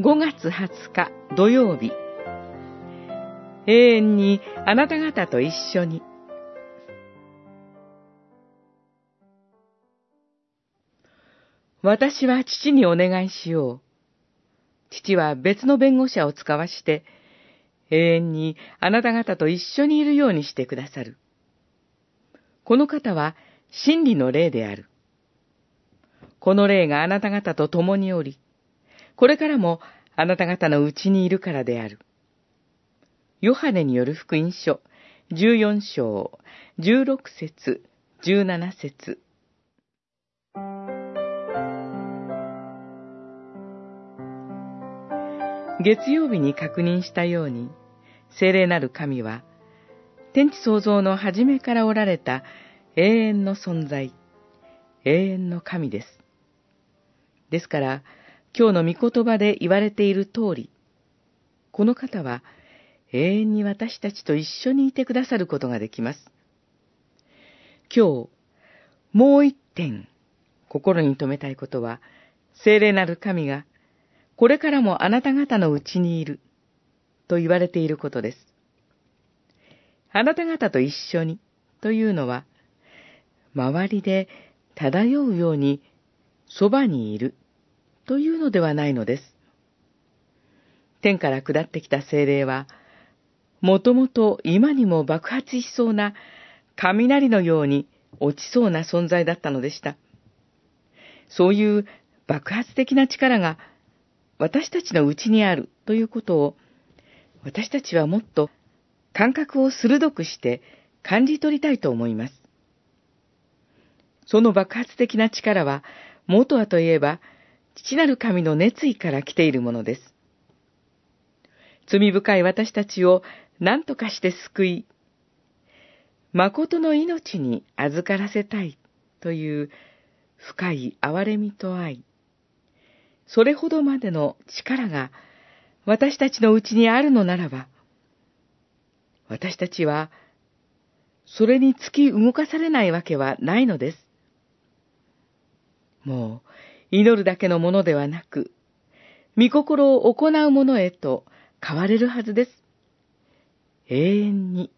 5月20日土曜日永遠にあなた方と一緒に私は父にお願いしよう。父は別の弁護者を使わして、永遠にあなた方と一緒にいるようにしてくださる。この方は真理の霊である。この霊があなた方と共におり、これからもあなた方のうちにいるからである。ヨハネによる福音書、14章、16節、17節。月曜日に確認したように、聖霊なる神は、天地創造の初めからおられた永遠の存在、永遠の神です。ですから、今日の御言葉で言われている通り、この方は永遠に私たちと一緒にいてくださることができます。今日、もう一点、心に留めたいことは、聖霊なる神がこれからもあなた方のうちにいる、と言われていることです。あなた方と一緒に、というのは、周りで漂うようにそばにいる、というのではないのです。天から下ってきた精霊は、もともと今にも爆発しそうな雷のように落ちそうな存在だったのでした。そういう爆発的な力が私たちのうちにあるということを、私たちはもっと感覚を鋭くして感じ取りたいと思います。その爆発的な力は、元はといえば、父なる神の熱意から来ているものです。罪深い私たちを何とかして救い、誠の命に預からせたいという深い憐れみと愛。それほどまでの力が私たちのうちにあるのならば、私たちは、それに突き動かされないわけはないのです。もう、祈るだけのものではなく、御心を行うものへと変われるはずです。永遠に。